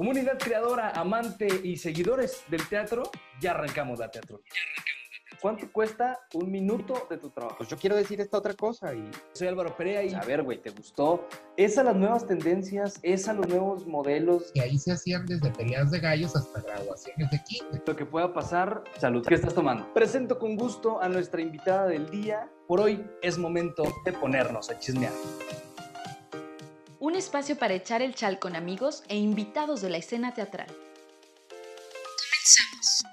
Comunidad creadora, amante y seguidores del teatro, ya arrancamos la teatro. ¿Cuánto cuesta un minuto de tu trabajo? Pues yo quiero decir esta otra cosa y... Soy Álvaro Perea y... A ver, güey, ¿te gustó? ¿Es a las nuevas tendencias? ¿Es a los nuevos modelos? Y ahí se hacían desde peleas de gallos hasta graduaciones de kinder. Lo que pueda pasar, salud. ¿Qué estás tomando? Presento con gusto a nuestra invitada del día. Por hoy es momento de ponernos a chismear. Un espacio para echar el chal con amigos e invitados de la escena teatral. Comenzamos.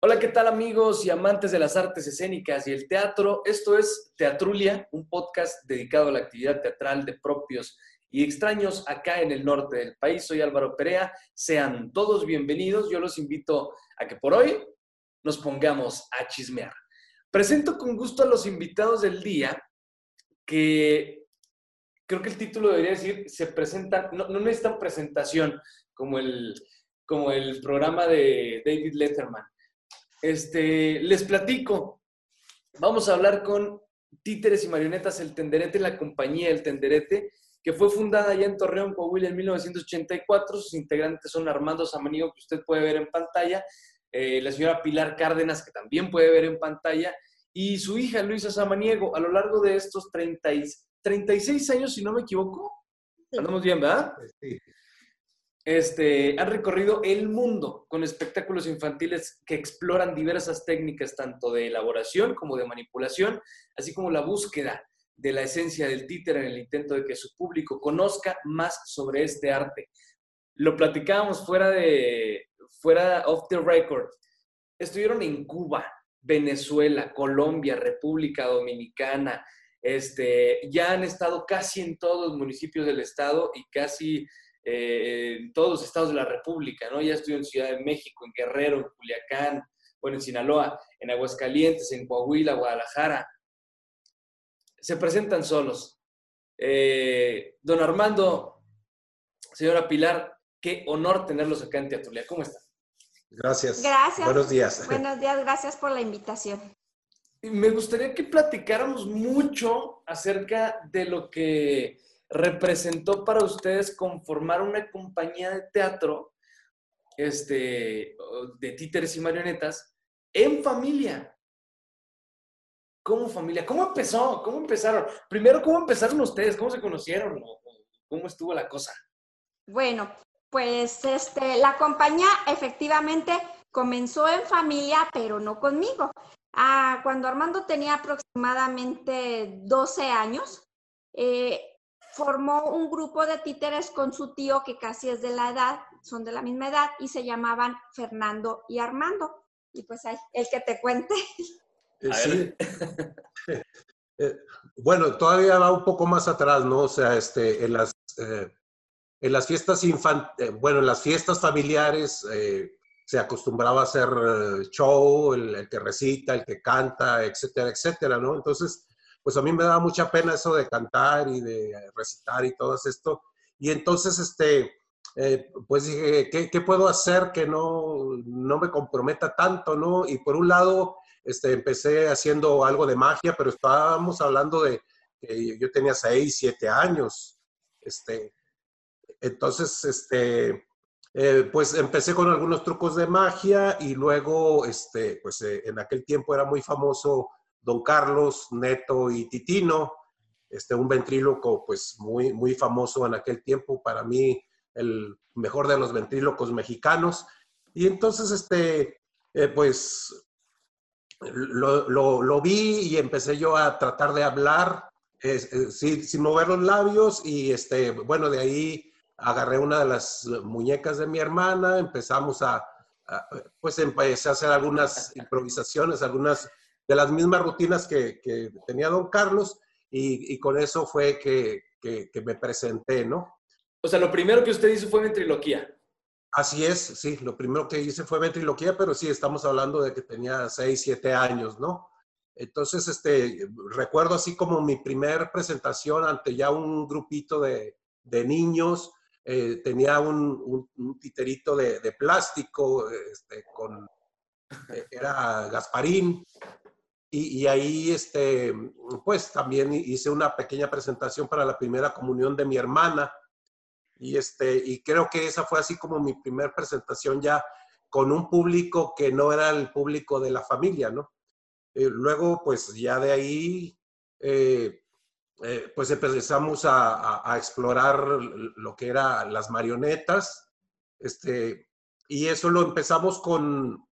Hola, ¿qué tal amigos y amantes de las artes escénicas y el teatro? Esto es Teatrulia, un podcast dedicado a la actividad teatral de propios y extraños acá en el norte del país. Soy Álvaro Perea. Sean todos bienvenidos. Yo los invito a que por hoy nos pongamos a chismear. Presento con gusto a los invitados del día que creo que el título debería decir, se presentan, no, no necesitan presentación como el, como el programa de David Letterman. Este, les platico. Vamos a hablar con Títeres y Marionetas El Tenderete, la compañía El Tenderete, que fue fundada ya en Torreón, Coahuila, en 1984. Sus integrantes son Armando Samaniego, que usted puede ver en pantalla, eh, la señora Pilar Cárdenas, que también puede ver en pantalla, y su hija Luisa Samaniego. A lo largo de estos 30, 36 años, si no me equivoco, andamos bien, ¿verdad? Sí este, han recorrido el mundo con espectáculos infantiles que exploran diversas técnicas tanto de elaboración como de manipulación, así como la búsqueda de la esencia del títer en el intento de que su público conozca más sobre este arte. Lo platicábamos fuera de, fuera off the record. Estuvieron en Cuba, Venezuela, Colombia, República Dominicana, este, ya han estado casi en todos los municipios del estado y casi eh, en todos los estados de la República, ¿no? Ya estuve en Ciudad de México, en Guerrero, en Culiacán, bueno, en Sinaloa, en Aguascalientes, en Coahuila, Guadalajara. Se presentan solos. Eh, don Armando, señora Pilar, qué honor tenerlos acá en Teatrulia. ¿Cómo están? Gracias. Gracias. Buenos días. Buenos días, gracias por la invitación. Me gustaría que platicáramos mucho acerca de lo que representó para ustedes conformar una compañía de teatro este, de títeres y marionetas en familia. ¿Cómo familia? ¿Cómo empezó? ¿Cómo empezaron? Primero, ¿cómo empezaron ustedes? ¿Cómo se conocieron? ¿Cómo estuvo la cosa? Bueno, pues este, la compañía efectivamente comenzó en familia, pero no conmigo. Ah, cuando Armando tenía aproximadamente 12 años, eh, formó un grupo de títeres con su tío que casi es de la edad, son de la misma edad, y se llamaban Fernando y Armando. Y pues ahí, el que te cuente. Eh, sí. Eh, bueno, todavía va un poco más atrás, ¿no? O sea, este, en las, eh, en las fiestas infantiles, bueno, en las fiestas familiares se acostumbraba a hacer show, el, el que recita, el que canta, etcétera, etcétera, ¿no? Entonces, pues a mí me daba mucha pena eso de cantar y de recitar y todo esto. Y entonces, este, eh, pues dije, ¿qué, puedo hacer que no, no me comprometa tanto, no? Y por un lado, este, empecé haciendo algo de magia, pero estábamos hablando de que yo tenía 6, 7 años. Este, entonces, este, eh, pues empecé con algunos trucos de magia y luego, este, pues eh, en aquel tiempo era muy famoso Don Carlos, Neto y Titino, este, un ventríloco pues muy, muy famoso en aquel tiempo, para mí el mejor de los ventrílocos mexicanos. Y entonces, este, eh, pues lo, lo, vi y empecé yo a tratar de hablar eh, sin, sin, mover los labios y este, bueno, de ahí agarré una de las muñecas de mi hermana, empezamos a, a pues empecé a hacer algunas improvisaciones, algunas de las mismas rutinas que, tenía don Carlos y, con eso fue que, me presenté, ¿no? O sea, lo primero que usted hizo fue ventriloquía. Así es, sí, lo primero que hice fue ventriloquía, pero sí, estamos hablando de que tenía 6, 7 años, ¿no? Entonces, este, recuerdo así como mi primer presentación ante ya un grupito de, niños, eh, tenía un, titerito de, plástico, este, con, eh, era Gasparín, y, ahí, este, pues también hice una pequeña presentación para la primera comunión de mi hermana. Y, este, y creo que esa fue así como mi primera presentación ya con un público que no era el público de la familia, ¿no? Eh, luego, pues ya de ahí, eh, eh, pues empezamos a, explorar lo que eran las marionetas, este, y eso lo empezamos con,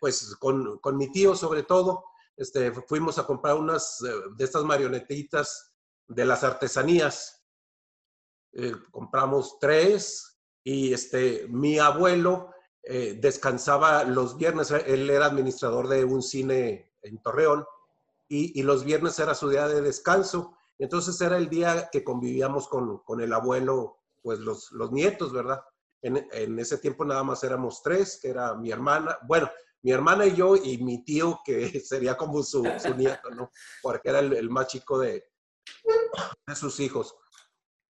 pues con, con, mi tío sobre todo, este, fuimos a comprar unas de estas marionetitas de las artesanías, compramos tres, y este, mi abuelo eh, descansaba los viernes, él era administrador de un cine en Torreón y, los viernes era su día de descanso. Entonces era el día que convivíamos con, con el abuelo, pues los, los nietos, ¿verdad? En, ese tiempo nada más éramos tres, que era mi hermana, bueno, mi hermana y yo y mi tío, que sería como su, su nieto, ¿no? Porque era el, el más chico de, de sus hijos.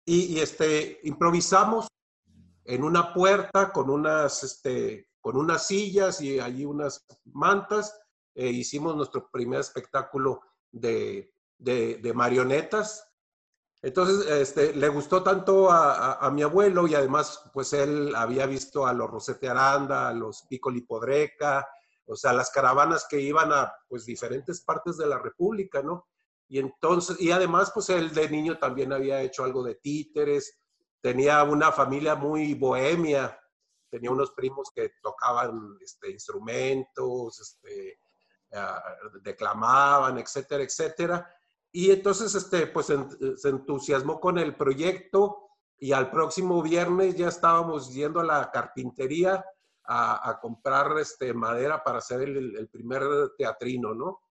Y, y, este, improvisamos en una puerta con unas, este, con unas sillas y allí unas mantas. Eh, hicimos nuestro primer espectáculo de, de, marionetas. Entonces, este, le gustó tanto a, a, mi abuelo y además, pues él había visto a los Rosete Aranda, a los Piccoli Podreca, o sea, las caravanas que iban a, pues, diferentes partes de la República, ¿no? Y entonces, y además, pues él de niño también había hecho algo de títeres, tenía una familia muy bohemia, tenía unos primos que tocaban este, instrumentos, este, ah, declamaban, etcétera, etcétera. Y entonces, este, pues se entusiasmó con el proyecto y al próximo viernes ya estábamos yendo a la carpintería a, comprar este, madera para hacer el, primer teatrino, ¿no?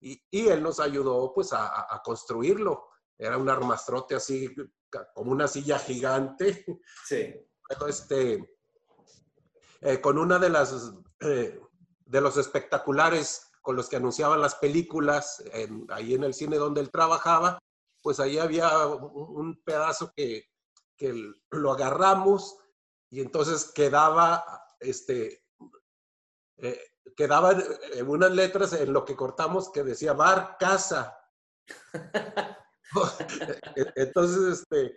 Y, y, él nos ayudó pues a, a construirlo. Era un armastrote así como una silla gigante. Sí. Este, eh, con una de las eh, de los espectaculares con los que anunciaban las películas ahí en el cine donde él trabajaba, pues ahí había un, pedazo que, que, lo agarramos y entonces quedaba, este, eh, quedaban unas letras en lo que cortamos que decía bar, casa. Entonces, este,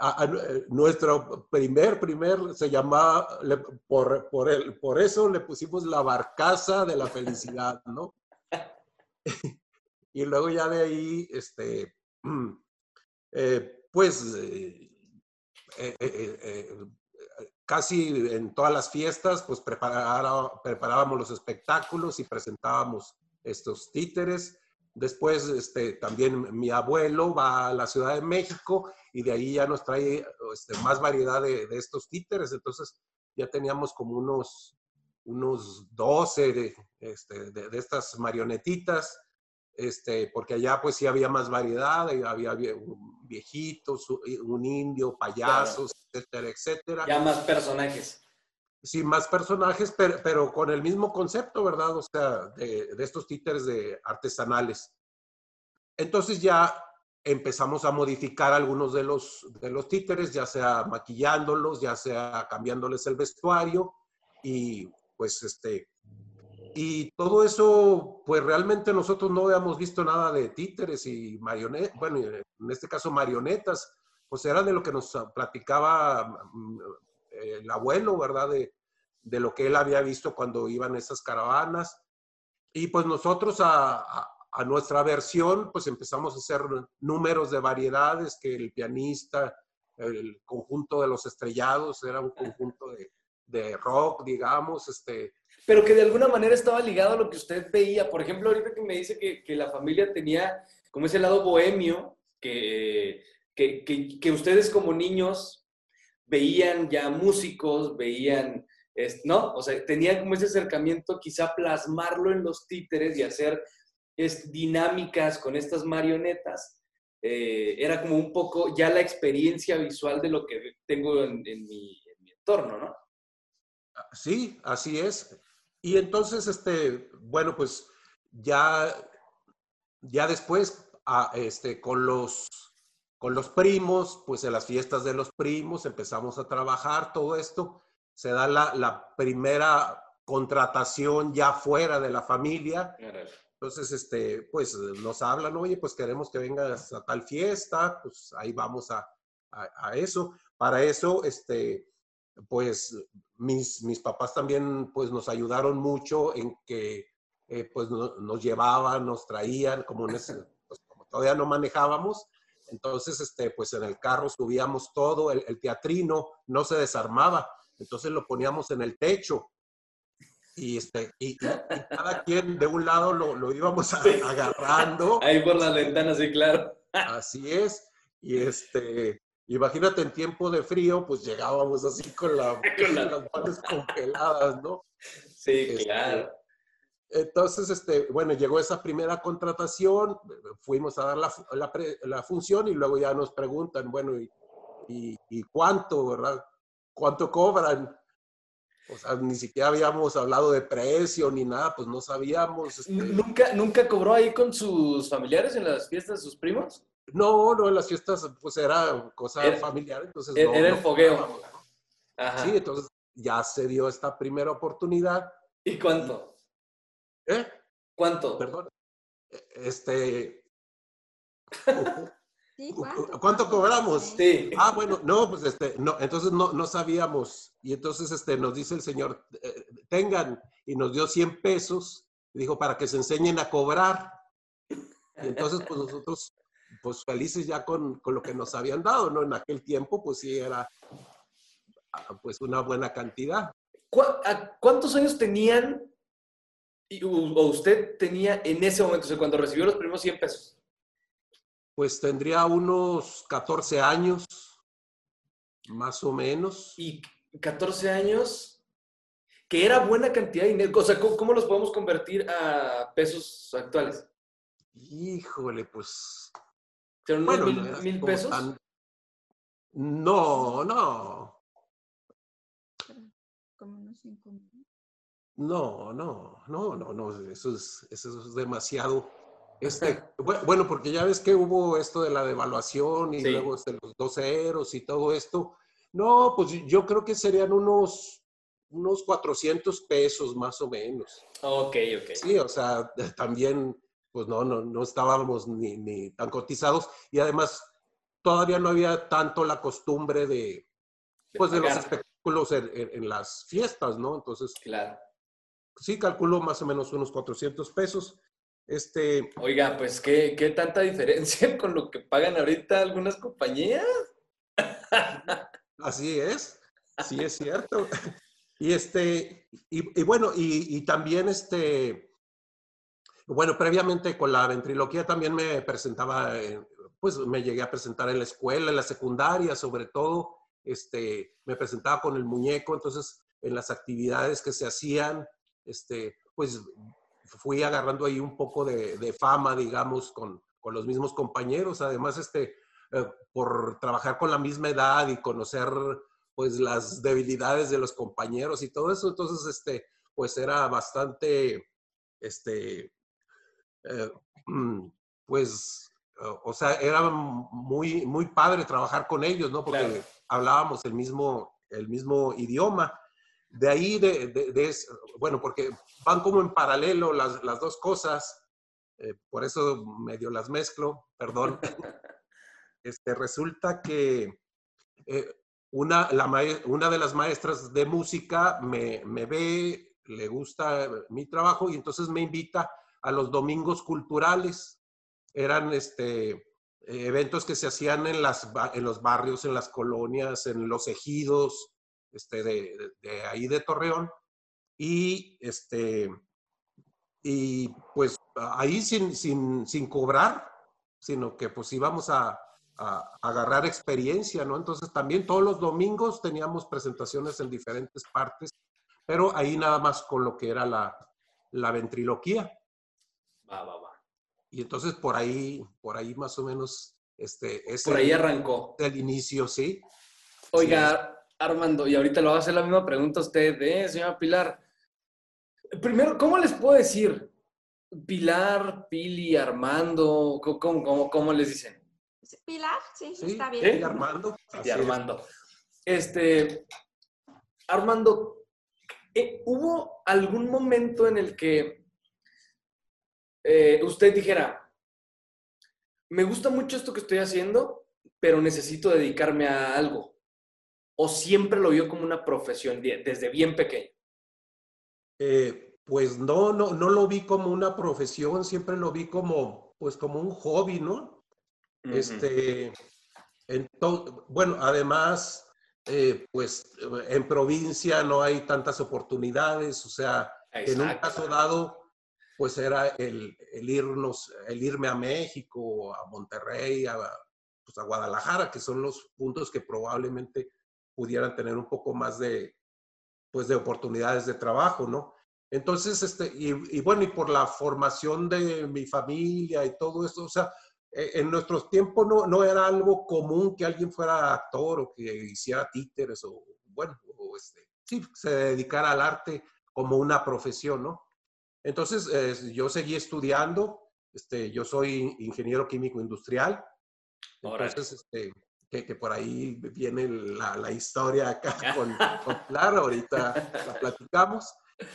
eh, nuestro primer, primer, se llamaba, por, por, el, por eso le pusimos la barcaza de la felicidad, ¿no? y luego ya de ahí, este, eh, pues, eh, casi en todas las fiestas, pues preparábamos los espectáculos y presentábamos estos títeres. Después, este, también mi abuelo va a la Ciudad de México y de ahí ya nos trae este, más variedad de, estos títeres. Entonces, ya teníamos como unos, unos 12 este, de, de, estas marionetitas, este, porque allá pues sí había más variedad, había viejitos, un indio, payasos, etcétera, etcétera. Ya más personajes sí, más personajes, pero, con el mismo concepto, ¿verdad? O sea, de, estos títeres de artesanales. Entonces ya empezamos a modificar algunos de los, de los títeres, ya sea maquillándolos, ya sea cambiándoles el vestuario y pues este, y todo eso, pues realmente nosotros no habíamos visto nada de títeres y marionetas, bueno, en este caso marionetas, pues era de lo que nos platicaba el abuelo, ¿verdad? De, de, lo que él había visto cuando iban esas caravanas. Y pues nosotros a, a, nuestra versión, pues empezamos a hacer números de variedades, que el pianista, el conjunto de los estrellados, era un conjunto de, de rock, digamos, este, pero que de alguna manera estaba ligado a lo que usted veía. Por ejemplo, ahorita que me dice que, que la familia tenía como ese lado bohemio, que, que, que, ustedes como niños veían ya músicos, veían, ¿no? O sea, tenían como ese acercamiento, quizá plasmarlo en los títeres y hacer es, dinámicas con estas marionetas. Eh, era como un poco ya la experiencia visual de lo que tengo en, mi, entorno, ¿no? Sí, así es. Y entonces, este, bueno, pues ya, ya después, a, este, con los con los primos, pues en las fiestas de los primos empezamos a trabajar todo esto. Se da la, la primera contratación ya fuera de la familia. Entonces, este, pues nos hablan, oye, pues queremos que vengas a tal fiesta, pues ahí vamos a, a, a eso. Para eso, este, pues mis, mis papás también pues nos ayudaron mucho en que eh, pues no- nos llevaban, nos traían, como, en ese- pues, como todavía no manejábamos, entonces este, pues en el carro subíamos todo, el, el teatrino no se desarmaba, entonces lo poníamos en el techo. Y, este, y, y- y cada quien de un lado lo, lo íbamos a- Sí. agarrando. Ahí por las ventanas, sí, claro. Así es. Y este, imagínate en tiempo de frío, pues llegábamos así con, la, Con la- las manos congeladas, ¿no? Sí, Este, claro. Entonces, este, bueno, llegó esa primera contratación, fuimos a dar la, la la función y luego ya nos preguntan, bueno, ¿y, y, y cuánto, verdad? ¿Cuánto cobran? O sea, ni siquiera habíamos hablado de precio ni nada, pues no sabíamos. este, ¿Nunca, ¿Nunca cobró ahí con sus familiares en las fiestas de sus primos? no, no, en las fiestas pues era cosa Era- familiar, entonces era- no- era el no fogueo. cobrábamos, ¿no? Ajá. Sí, entonces ya se dio esta primera oportunidad. ¿Y cuánto? ¿Eh? ¿Cuánto? Perdón. Este, Sí, ¿cuánto? ¿cuánto cobramos? Sí. Ah, bueno, no, pues este, no, entonces no, no sabíamos. Y entonces este, nos dice el señor, eh, tengan, y nos dio 100 pesos, y dijo, para que se enseñen a cobrar. Y entonces, pues nosotros, pues felices ya con, con lo que nos habían dado, ¿no? En aquel tiempo, pues sí era, ah, pues una buena cantidad. ¿Cu- a- ¿Cuántos años tenían y- u- o usted tenía en ese momento, o sea, cuando recibió los primeros 100 pesos? Pues tendría unos 14 años, más o menos. Y 14 años, que era buena cantidad de dinero. O sea, ¿cómo, cómo los podemos convertir a pesos actuales? Híjole, pues ¿Serán unos Bueno, mil, no pesos? tan- No, no, Como unos cinco mil. No, no, no, no, no, eso es, eso es demasiado. Este, bu- bueno, porque ya ves que hubo esto de la devaluación y Sí. luego este, los dos ceros y todo esto. No, pues yo creo que serían unos, unos 400 pesos más o menos. Ok, ok. Sí, o sea, también, pues no, no, no estábamos ni, ni tan cotizados y además todavía no había tanto la costumbre de, pues de los espectáculos en, en- en las fiestas, ¿no? Entonces, Claro. Sí, calculo más o menos unos 400 pesos. Este, Oiga, pues ¿qué, qué tanta diferencia con lo que pagan ahorita algunas compañías. así es, sí es cierto. Y este, y, y bueno, y, y también este, bueno, previamente con la ventriloquía también me presentaba, en- pues me llegué a presentar en la escuela, en la secundaria sobre todo, este, me presentaba con el muñeco, entonces en las actividades que se hacían, este, pues fui agarrando ahí un poco de, de fama, digamos, con, con los mismos compañeros. Además, este, eh, por trabajar con la misma edad y conocer pues las debilidades de los compañeros y todo eso, entonces, este, pues era bastante, este, eh, mm, pues, o sea, era muy, muy padre trabajar con ellos, ¿no? Porque Claro. hablábamos el mismo, el mismo idioma. De ahí, de, de- de es- bueno, porque van como en paralelo las, las dos cosas, eh, por eso medio las mezclo, perdón. Este, resulta que eh, una, la una de las maestras de música me, me ve, le gusta mi trabajo y entonces me invita a los domingos culturales. Eran este, eventos que se hacían en, las, en los barrios, en las colonias, en los ejidos este, de, de- ahí de Torreón. Y, este, y pues ahí sin, sin, sin cobrar, sino que pues íbamos a, a agarrar experiencia, ¿no? Entonces también todos los domingos teníamos presentaciones en diferentes partes, pero ahí nada más con lo que era la, la ventriloquía. Va, va, va. Y entonces por ahí, por ahí más o menos, este, es Por ahí arrancó. el inicio, ¿sí? Oiga, Armando, y ahorita le voy a hacer la misma pregunta a usted, ¿eh, señora Pilar? Primero, ¿cómo les puedo decir? Pilar, Pili, Armando, ¿cómo, cómo, cómo les dicen? Pilar, sí, Sí, está y bien. Armando. Y. Armando. Este, Armando, eh, ¿hubo algún momento en el que eh, usted dijera, me gusta mucho esto que estoy haciendo, pero necesito dedicarme a algo? ¿O siempre lo vio como una profesión desde bien pequeño? Eh, pues no, no, no lo vi como una profesión, siempre lo vi como, pues como un hobby, ¿no? Este, bueno, además, eh, pues en provincia no hay tantas oportunidades, o sea, en un caso dado, pues era el, irnos, el irme a México, a Monterrey, a, pues a Guadalajara, que son los puntos que probablemente pudieran tener un poco más de, pues de oportunidades de trabajo, ¿no? Entonces, este, y, bueno, y por la formación de mi familia y todo eso, o sea, e, en nuestros tiempos no, no era algo común que alguien fuera actor o que hiciera títeres o, bueno, o este, sí, se dedicara al arte como una profesión, ¿no? Entonces, eh, yo seguí estudiando, este, yo soy ingeniero químico industrial, entonces, este, que, que, por ahí viene la, la historia acá con, con Clara, ahorita la platicamos.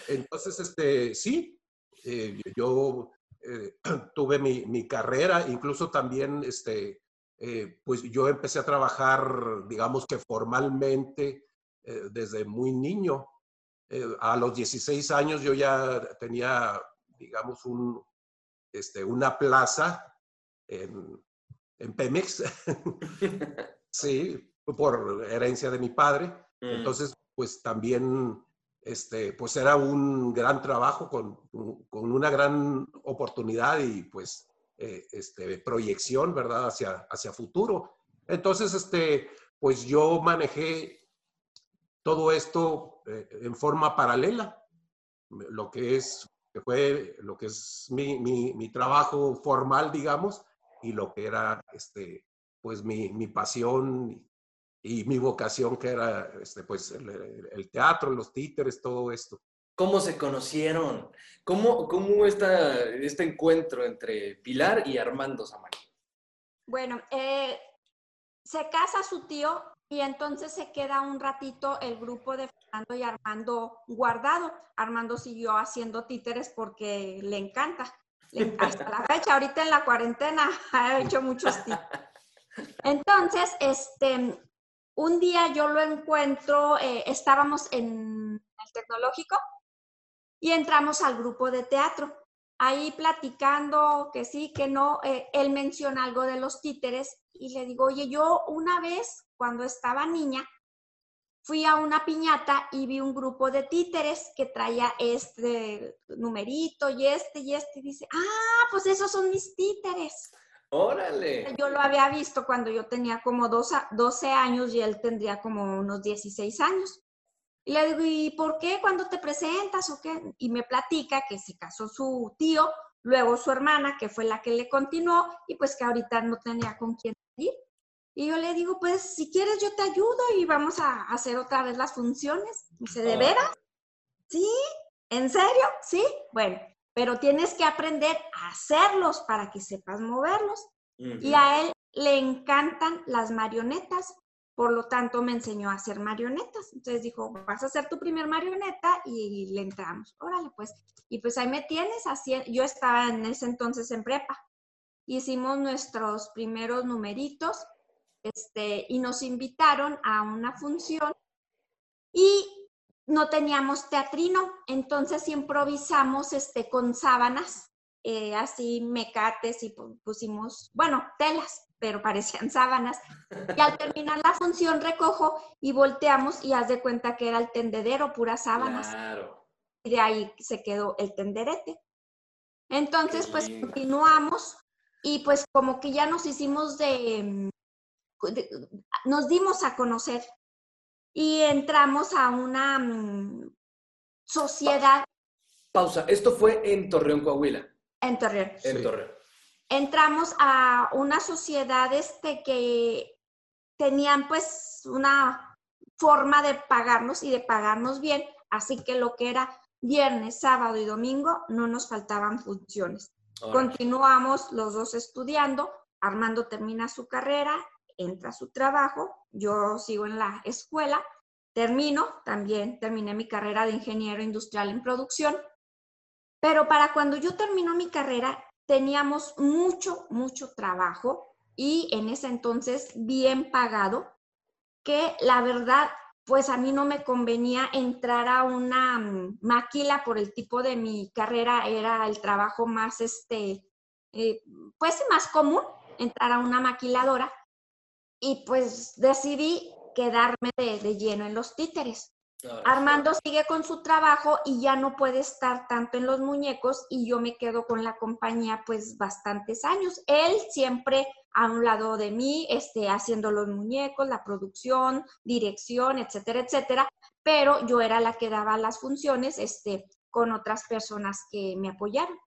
Entonces, este, sí, eh, yo eh, tuve mi, mi, carrera, incluso también, este, eh, pues yo empecé a trabajar, digamos que formalmente, desde muy niño. a los 16 años yo ya tenía, digamos, un, este, una plaza en, en Pemex, sí, por herencia de mi padre. Mm. Entonces, pues también este, pues era un gran trabajo con, con una gran oportunidad y pues eh, este, proyección, ¿verdad? Hacia, hacia futuro. Entonces, este, pues yo manejé todo esto eh, en forma paralela, lo que es, que fue lo que es mi, mi, mi, trabajo formal, digamos, y lo que era, este, pues mi, mi pasión y mi vocación que era este, pues, el, teatro, los títeres, todo esto. ¿Cómo se conocieron? ¿Cómo, cómo está este encuentro entre Pilar y Armando Samani? Bueno, eh, se casa su tío y entonces se queda un ratito el grupo de Fernando y Armando guardado. Armando siguió haciendo títeres porque le encanta. Hasta la fecha, ahorita en la cuarentena, ha hecho muchos. Entonces, este, un día yo lo encuentro, eh, estábamos en el tecnológico y entramos al grupo de teatro. Ahí platicando que sí, que no, eh, él menciona algo de los títeres y le digo, oye, yo una vez cuando estaba niña fui a una piñata y vi un grupo de títeres que traía este numerito y este y este y dice, ah, pues esos son mis títeres. Órale. Yo lo había visto cuando yo tenía como 12 años y él tendría como unos 16 años. Y le digo, ¿y por qué? ¿Cuándo te presentas o qué? Y me platica que se casó su tío, luego su hermana, que fue la que le continuó, y pues que ahorita no tenía con quién ir. Y yo le digo, pues si quieres yo te ayudo y vamos a hacer otra vez las funciones. Dice, ¿de veras? ¿Sí? ¿En serio? Sí. Bueno, pero tienes que aprender a hacerlos para que sepas moverlos. Y a él le encantan las marionetas, por lo tanto me enseñó a hacer marionetas. Entonces dijo, vas a hacer tu primer marioneta y le entramos. Órale, pues. Y pues ahí me tienes, así, yo estaba en ese entonces en prepa. Hicimos nuestros primeros numeritos este, y nos invitaron a una función y no teníamos teatrino, entonces improvisamos este, con sábanas, eh, así mecates y pusimos, bueno, telas, pero parecían sábanas. Y al terminar la función recojo y volteamos y haz de cuenta que era el tendedero, puras sábanas. Claro. Y de ahí se quedó el tenderete. Entonces, pues continuamos y pues como que ya nos hicimos de, nos dimos a conocer y entramos a una mm, sociedad. Pausa, esto fue en Torreón, Coahuila. En Torreón. En Torreón. Entramos a una sociedad este, que tenían pues una forma de pagarnos y de pagarnos bien, así que lo que era viernes, sábado y domingo no nos faltaban funciones. Continuamos los dos estudiando, Armando termina su carrera, entra a su trabajo, yo sigo en la escuela, termino, también terminé mi carrera de ingeniero industrial en producción, pero para cuando yo termino mi carrera teníamos mucho, mucho trabajo y en ese entonces bien pagado, que la verdad, pues a mí no me convenía entrar a una mm, maquila por el tipo de mi carrera, era el trabajo más, este, eh, pues más común, entrar a una maquiladora, y pues decidí quedarme de lleno en los títeres. Armando sigue con su trabajo y ya no puede estar tanto en los muñecos y yo me quedo con la compañía pues bastantes años. Él siempre a un lado de mí, este, haciendo los muñecos, la producción, dirección, etcétera, etcétera, pero yo era la que daba las funciones este, con otras personas que me apoyaron.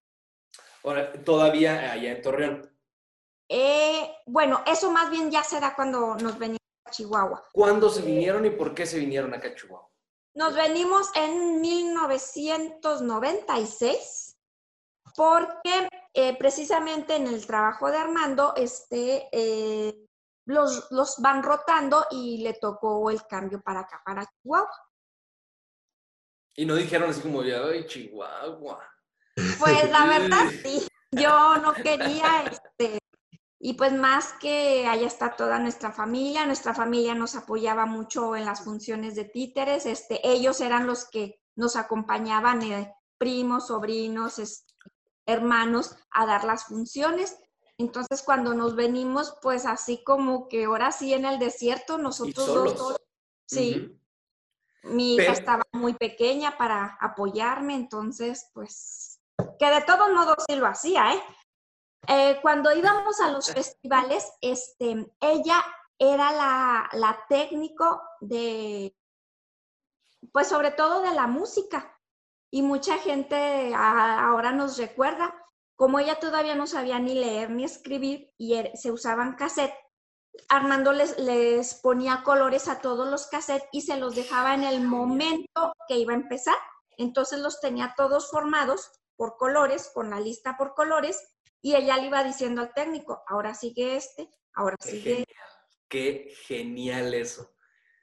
Ahora, todavía allá en Torreón. Eh, bueno, eso más bien ya se da cuando nos venimos a Chihuahua. ¿Cuándo se vinieron y por qué se vinieron acá a Chihuahua? Nos venimos en 1996 porque eh, precisamente en el trabajo de Armando este, eh, los, los, van rotando y le tocó el cambio para acá, para Chihuahua. Y no dijeron así como, ay, Chihuahua. Pues la verdad sí, yo no quería este, y pues más que allá está toda nuestra familia, nuestra familia nos apoyaba mucho en las funciones de títeres, este, ellos eran los que nos acompañaban, eh, primos, sobrinos, hermanos, a dar las funciones. Entonces cuando nos venimos, pues así como que ahora sí en el desierto, nosotros dos, sí. Mi hija estaba muy pequeña para apoyarme, entonces pues que de todos modos sí lo hacía, ¿eh? Eh, cuando íbamos a los festivales, este, ella era la, la técnico de, pues sobre todo de la música. Y mucha gente ahora nos recuerda, como ella todavía no sabía ni leer ni escribir y er, se usaban cassette, Armando les, les ponía colores a todos los cassettes y se los dejaba en el momento que iba a empezar. Entonces los tenía todos formados por colores, con la lista por colores, y ella le iba diciendo al técnico, ahora sigue este, ahora sigue. Qué genial eso.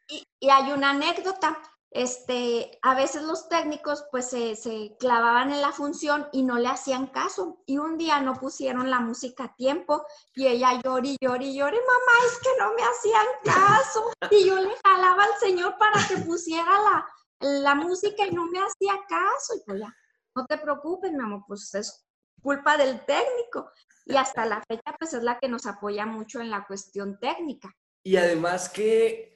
Y, hay una anécdota, este, a veces los técnicos pues se, se, clavaban en la función y no le hacían caso. Y un día no pusieron la música a tiempo y ella lloró y lloró y mamá, es que no me hacían caso. Y yo le jalaba al señor para que pusiera la, la música y no me hacía caso. Y pues ya, no te preocupes, mi amor, pues es culpa del técnico. Y hasta la fecha, pues es la que nos apoya mucho en la cuestión técnica. Y además que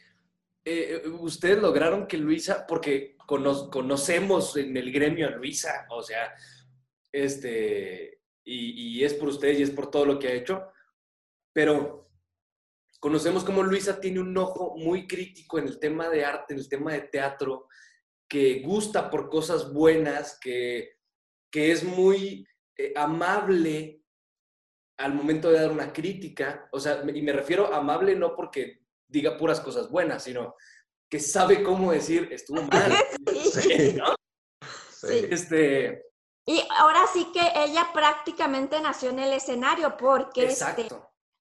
eh, ustedes lograron que Luisa, porque conocemos en el gremio a Luisa, o sea, este, y, y, es por ustedes y es por todo lo que ha hecho, pero conocemos como Luisa tiene un ojo muy crítico en el tema de arte, en el tema de teatro, que gusta por cosas buenas, que, que es muy eh, amable al momento de dar una crítica, o sea, y me refiero amable no porque diga puras cosas buenas, sino que sabe cómo decir estuvo mal. Sí. Este... Y ahora sí que ella prácticamente nació en el escenario porque este,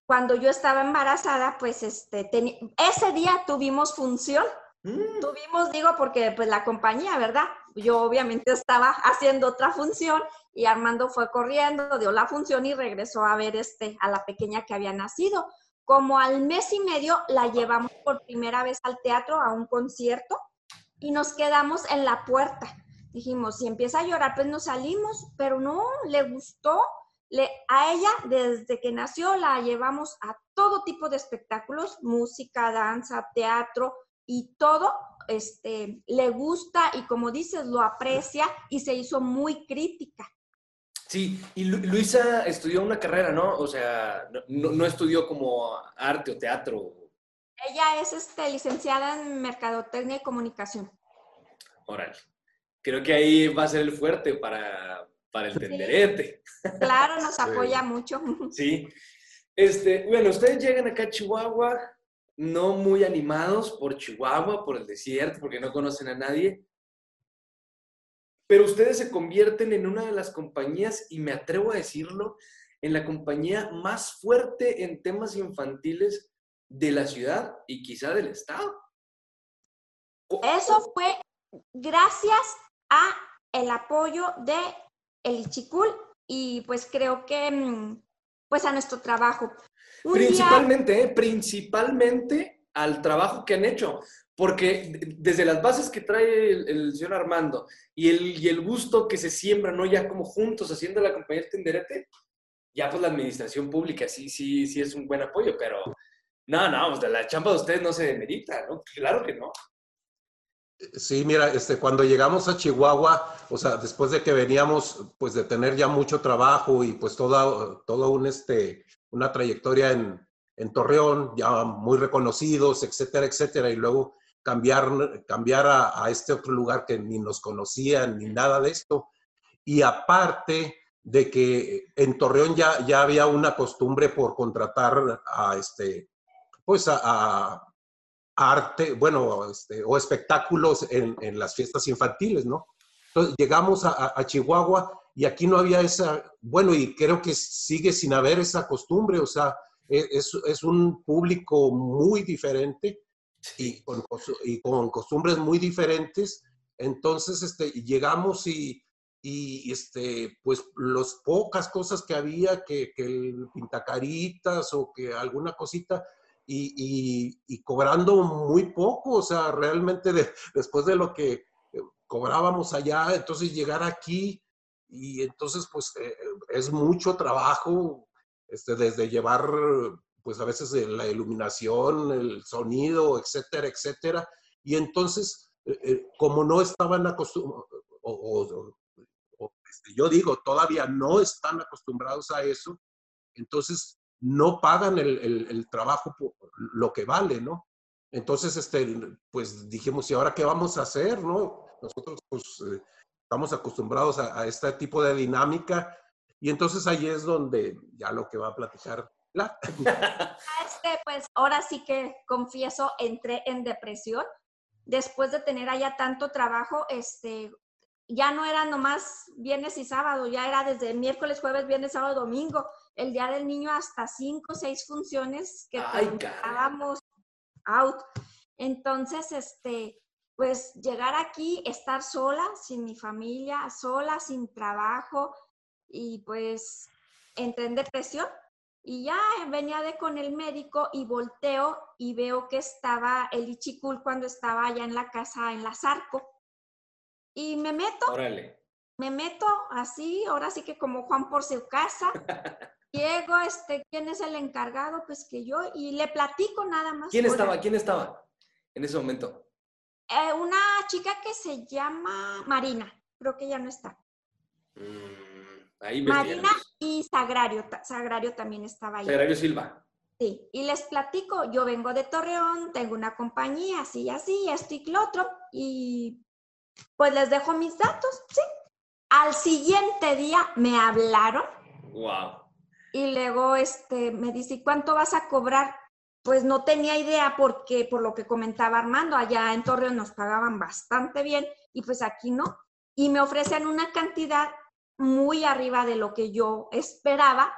cuando yo estaba embarazada, pues este, ese día tuvimos función. Mm. Tuvimos, digo, porque pues la compañía, ¿verdad? Yo obviamente estaba haciendo otra función y Armando fue corriendo, dio la función y regresó a ver este, a la pequeña que había nacido. Como al mes y medio la llevamos por primera vez al teatro a un concierto y nos quedamos en la puerta. Dijimos, si empieza a llorar, pues nos salimos, pero no, le gustó. Le, a ella, desde que nació, la llevamos a todo tipo de espectáculos, música, danza, teatro y todo, este, le gusta y como dices, lo aprecia y se hizo muy crítica. Sí, y Luisa estudió una carrera, ¿no? O sea, no, estudió como arte o teatro. Ella es este, licenciada en Mercadotecnia y Comunicación. Órale. Creo que ahí va a ser el fuerte para, para el tenderete. Claro, nos apoya mucho. Sí. Este, bueno, ustedes llegan acá a Chihuahua, no muy animados por Chihuahua, por el desierto, porque no conocen a nadie pero ustedes se convierten en una de las compañías, y me atrevo a decirlo, en la compañía más fuerte en temas infantiles de la ciudad y quizá del estado. Eso fue gracias a el apoyo de el Ichicul y pues creo que mm, pues a nuestro trabajo. Principalmente, ¿eh? principalmente al trabajo que han hecho. Porque de- desde las bases que trae el, el señor Armando y el, y el gusto que se siembra, ¿no? Ya como juntos haciendo la compañía del Tenderete, ya pues la administración pública sí, sí, sí es un buen apoyo, pero no, no, o sea, la chamba de ustedes no se demerita, ¿no? Claro que no. Sí, mira, este, cuando llegamos a Chihuahua, o sea, después de que veníamos, pues, de tener ya mucho trabajo y pues toda, todo un, este, una trayectoria en, en Torreón, ya muy reconocidos, etcétera, etcétera, y luego cambiar, cambiar a, este otro lugar que ni nos conocían ni nada de esto. Y aparte de que en Torreón ya, ya había una costumbre por contratar a, este, pues, a- arte, bueno, este, o espectáculos en, las fiestas infantiles, ¿no? Entonces llegamos a Chihuahua y aquí no había esa, bueno, y creo que sigue sin haber esa costumbre, o sea, e- es, es un público muy diferente y con, y con costumbres muy diferentes. Entonces, este, llegamos y, y este, pues las pocas cosas que había, que, que el pintacaritas o que alguna cosita, y, y- y cobrando muy poco, o sea, realmente de- después de lo que eh, cobrábamos allá, entonces llegar aquí y entonces pues eh, es mucho trabajo, este, desde llevar pues a veces la iluminación, el sonido, etcétera, etcétera, y entonces eh, eh, como no estaban acostumbrados, o, o- o, este, yo digo, todavía no están acostumbrados a eso, entonces no pagan el, el- el trabajo por lo que vale, ¿no? Entonces, este, pues dijimos, ¿y ahora qué vamos a hacer, no? Nosotros, pues, eh, estamos acostumbrados a, a este tipo de dinámica y entonces ahí es donde ya lo que va a platicar la... Este, pues ahora sí que confieso, entré en depresión. Después de tener allá tanto trabajo, este, ya no era nomás viernes y sábado, ya era desde miércoles, jueves, viernes, sábado, domingo. El día del niño hasta cinco o seis funciones que estábamos out. Entonces, este, pues llegar aquí, estar sola, sin mi familia, sola, sin trabajo, y pues entré en depresión. Y ya venía de con el médico y volteo y veo que estaba el Ichicul cuando estaba allá en la casa en la Zarco. Y me meto, Órale. me meto así, ahora sí que como Juan por su casa. Llego, este, ¿quién es el encargado? Pues que yo, y le platico nada más. ¿Quién estaba? ¿Quién estaba en ese momento? Eh, una chica que se llama Marina, creo que ya no está. Mm, ahí Marina y Sagrario, Sagrario también estaba ahí. Sagrario Silva. Sí, y les platico, yo vengo de Torreón, tengo una compañía, así y así, esto y lo otro, y pues les dejo mis datos, ¿sí? Al siguiente día me hablaron Wow. y luego este, me dice, "¿Y ¿cuánto vas a cobrar? Pues no tenía idea porque por lo que comentaba Armando, allá en Torreón nos pagaban bastante bien y pues aquí no. Y me ofrecen una cantidad muy arriba de lo que yo esperaba.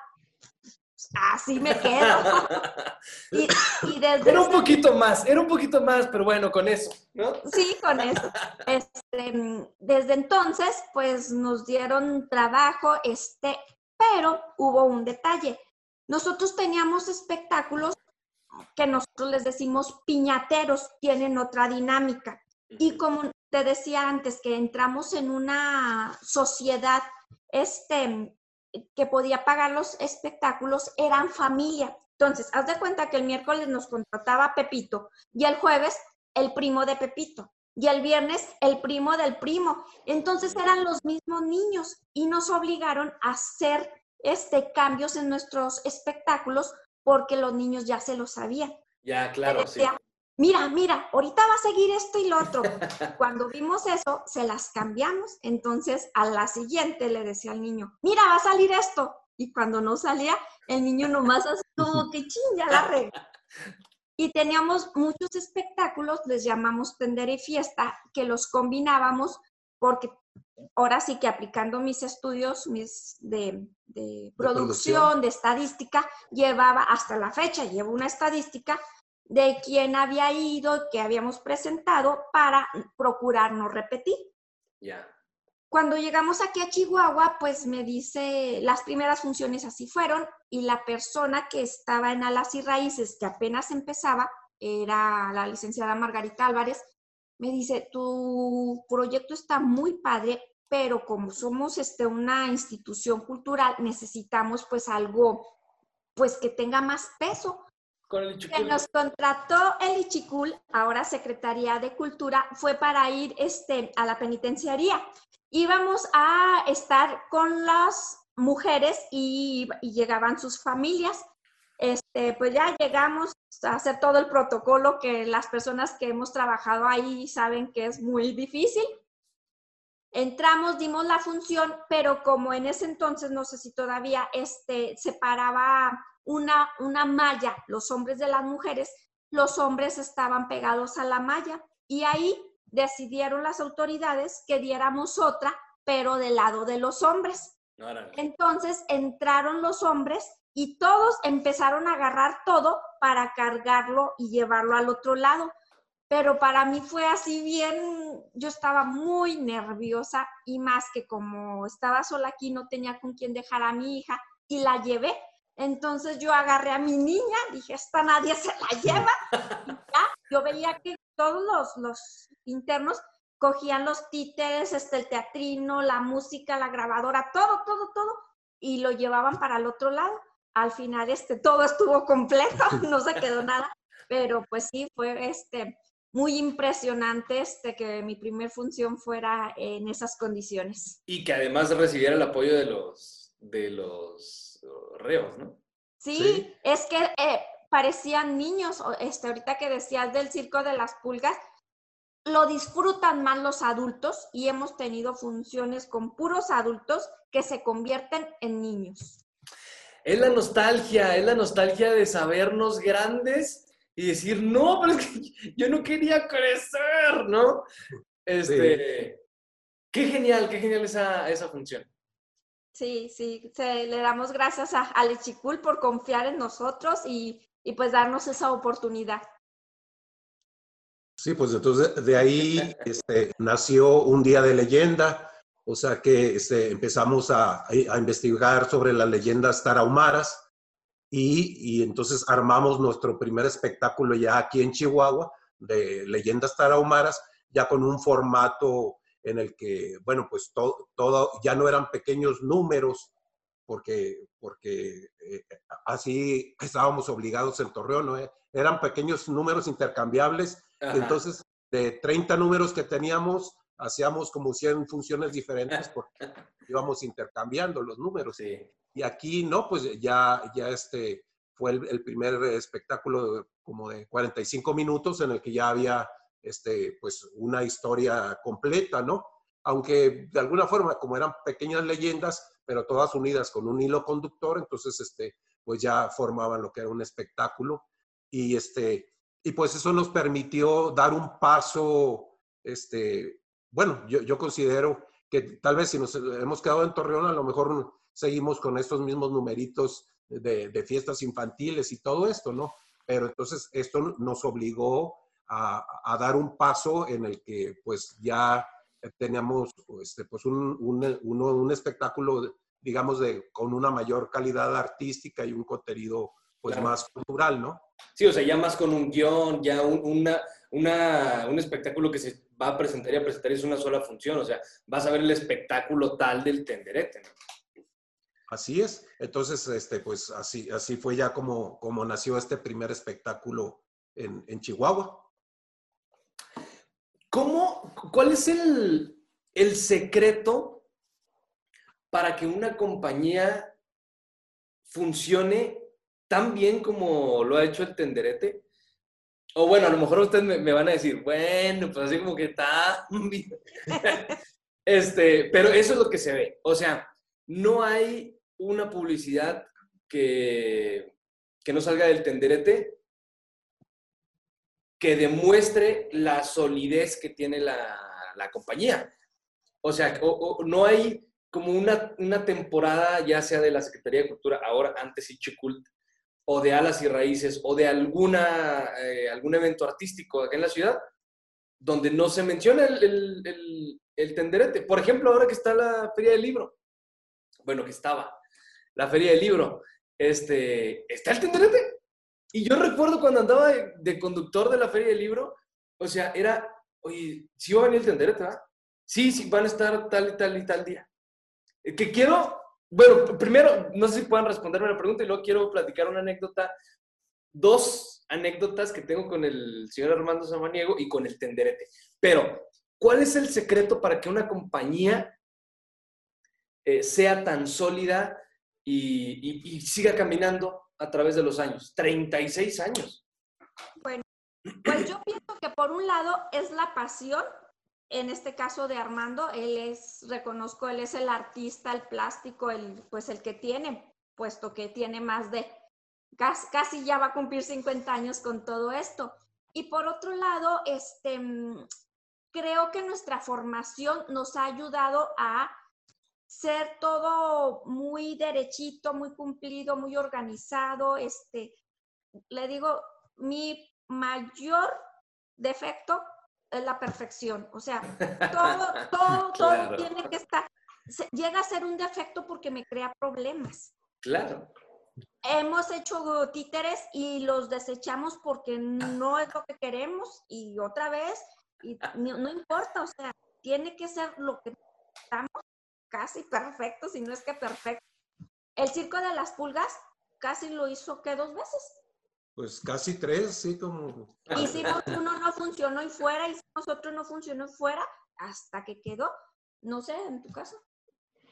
Así me quedo. Y, y desde Era un ese- poquito más, era un poquito más, pero bueno, con eso, ¿no? Sí, con eso. Este, desde entonces, pues nos dieron trabajo, este, pero hubo un detalle. Nosotros teníamos espectáculos que nosotros les decimos piñateros, tienen otra dinámica. Y como te decía antes, que entramos en una sociedad este, que podía pagar los espectáculos, eran familia. Entonces, haz de cuenta que el miércoles nos contrataba Pepito y el jueves el primo de Pepito y el viernes el primo del primo. Entonces eran los mismos niños y nos obligaron a hacer este, cambios en nuestros espectáculos porque los niños ya se lo sabían. Ya, claro, sí. Decía, Mira, mira, ahorita va a seguir esto y lo otro. Cuando vimos eso, se las cambiamos. Entonces, a la siguiente le decía al niño, mira, va a salir esto. Y cuando no salía, el niño nomás así como que ching, ya la regué. Y teníamos muchos espectáculos, les llamamos tender y fiesta, que los combinábamos porque ahora sí que aplicando mis estudios mis de, de producción, producción. de estadística, llevaba hasta la fecha, llevo una estadística de quién había ido, que habíamos presentado para procurar no repetir. Ya. cuando llegamos aquí a Chihuahua, pues me dice, las primeras funciones así fueron y la persona que estaba en Alas y Raíces, que apenas empezaba, era la licenciada Margarita Álvarez, me dice, tu proyecto está muy padre, pero como somos este, una institución cultural, necesitamos pues algo pues que tenga más peso. Con el Que nos contrató el Ichicul, ahora Secretaría de Cultura, fue para ir este, a la penitenciaría. Íbamos a estar con las mujeres y, y llegaban sus familias. Este, pues ya llegamos a hacer todo el protocolo que las personas que hemos trabajado ahí saben que es muy difícil. Entramos, dimos la función, pero como en ese entonces, no sé si todavía, este, separaba una, una malla, los hombres de las mujeres, los hombres estaban pegados a la malla y ahí decidieron las autoridades que diéramos otra, pero del lado de los hombres. Entonces entraron los hombres y todos empezaron a agarrar todo para cargarlo y llevarlo al otro lado. Pero para mí fue así bien, yo estaba muy nerviosa y más que como estaba sola aquí, no tenía con quién dejar a mi hija y la llevé. Entonces yo agarré a mi niña, dije, esta nadie se la lleva. Y ya, yo veía que todos los, los internos cogían los títeres, este, el teatrino, la música, la grabadora, todo, todo, todo, y lo llevaban para el otro lado. Al final, este, todo estuvo completo, no se quedó nada, pero pues sí, fue este, muy impresionante este, que mi primer función fuera en esas condiciones. Y que además recibiera el apoyo de los, de los reos, ¿no? Sí, Sí. es que eh, parecían niños, este, ahorita que decías del circo de las pulgas, lo disfrutan más los adultos y hemos tenido funciones con puros adultos que se convierten en niños. Es la nostalgia, es la nostalgia de sabernos grandes y decir, no, pero es que yo no quería crecer, ¿no? Este, qué genial, qué genial esa, esa función. Sí, sí, se- le damos gracias a Alechicul por confiar en nosotros y, y pues darnos esa oportunidad. Sí, pues entonces de ahí este, nació un día de leyenda, o sea que este, empezamos a, a investigar sobre las leyendas tarahumaras y, y entonces armamos nuestro primer espectáculo ya aquí en Chihuahua de leyendas tarahumaras, ya con un formato en el que, bueno, pues todo, todo ya no eran pequeños números, porque, porque eh, así estábamos obligados en Torreón, ¿no? eran pequeños números intercambiables Ajá. entonces, de 30 números que teníamos, hacíamos como 100 funciones diferentes porque íbamos intercambiando los números. sí. Y aquí no, pues ya, ya este fue el, el primer espectáculo de- como de 45 minutos en el que ya había este, pues una historia completa, ¿no? Aunque de alguna forma, como eran pequeñas leyendas, pero todas unidas con un hilo conductor, entonces este, pues ya formaban lo que era un espectáculo. Y, este, y pues eso nos permitió dar un paso, este, bueno, yo, yo considero que tal vez si nos hemos quedado en Torreón, a lo mejor seguimos con estos mismos numeritos de, de fiestas infantiles y todo esto, ¿no? Pero entonces esto nos obligó a, a dar un paso en el que pues ya teníamos este, pues un, un, un, un espectáculo, digamos, de, con una mayor calidad artística y un contenido pues Claro. más cultural, ¿no? Sí, o sea, ya más con un guion, ya un, una, una, un espectáculo que se va a presentar y a presentar es una sola función, o sea, vas a ver el espectáculo tal del tenderete, ¿no? Así es. Entonces, este, pues así, así fue ya como, como nació este primer espectáculo en, en Chihuahua. ¿Cómo, cuál es el, el secreto para que una compañía funcione tan bien como lo ha hecho el tenderete? O bueno, a lo mejor ustedes me, van a decir, bueno, pues así como que está este, pero eso es lo que se ve. O sea, no hay una publicidad que, que no salga del tenderete que demuestre la solidez que tiene la, la compañía. O sea, o no hay como una, una temporada, ya sea de la Secretaría de Cultura, ahora antes Ichicult, o de Alas y Raíces, o de alguna, eh, algún evento artístico acá en la ciudad, donde no se menciona el, el- el- tenderete. Por ejemplo, ahora que está la Feria del Libro. Bueno, que estaba la Feria del Libro. Este, está el tenderete. Y yo recuerdo cuando andaba de, conductor de la Feria del Libro, o sea, era, oye, si va a venir el tenderete, ¿verdad? Sí, sí, van a estar tal y tal y tal día. Eh, que quiero, bueno, primero, no sé si puedan responderme la pregunta y luego quiero platicar una anécdota, dos anécdotas que tengo con el señor Armando Samaniego y con el tenderete. Pero, ¿cuál es el secreto para que una compañía eh, sea tan sólida y, siga caminando a través de los años? 36 años. Bueno, pues yo pienso que por un lado es la pasión en este caso de Armando, él es, reconozco, él es el artista, el plástico, el, pues el que tiene, puesto que tiene más de, casi, ya va a cumplir 50 años con todo esto. Y por otro lado, este, creo que nuestra formación nos ha ayudado a ser todo muy derechito, muy cumplido, muy organizado. Este, le digo, mi mayor defecto la perfección. O sea, todo, todo, todo tiene que estar. Llega a ser un defecto porque me crea problemas. Claro. Hemos hecho títeres y los desechamos porque no es lo que queremos y otra vez, y no, importa, o sea, tiene que ser lo que estamos casi perfecto, si no es que perfecto. El circo de las pulgas casi lo hizo que dos veces. Pues casi tres, sí, como... Hicimos uno no funcionó y fuera, hicimos otro no funcionó y fuera, hasta que quedó. No sé, en tu caso.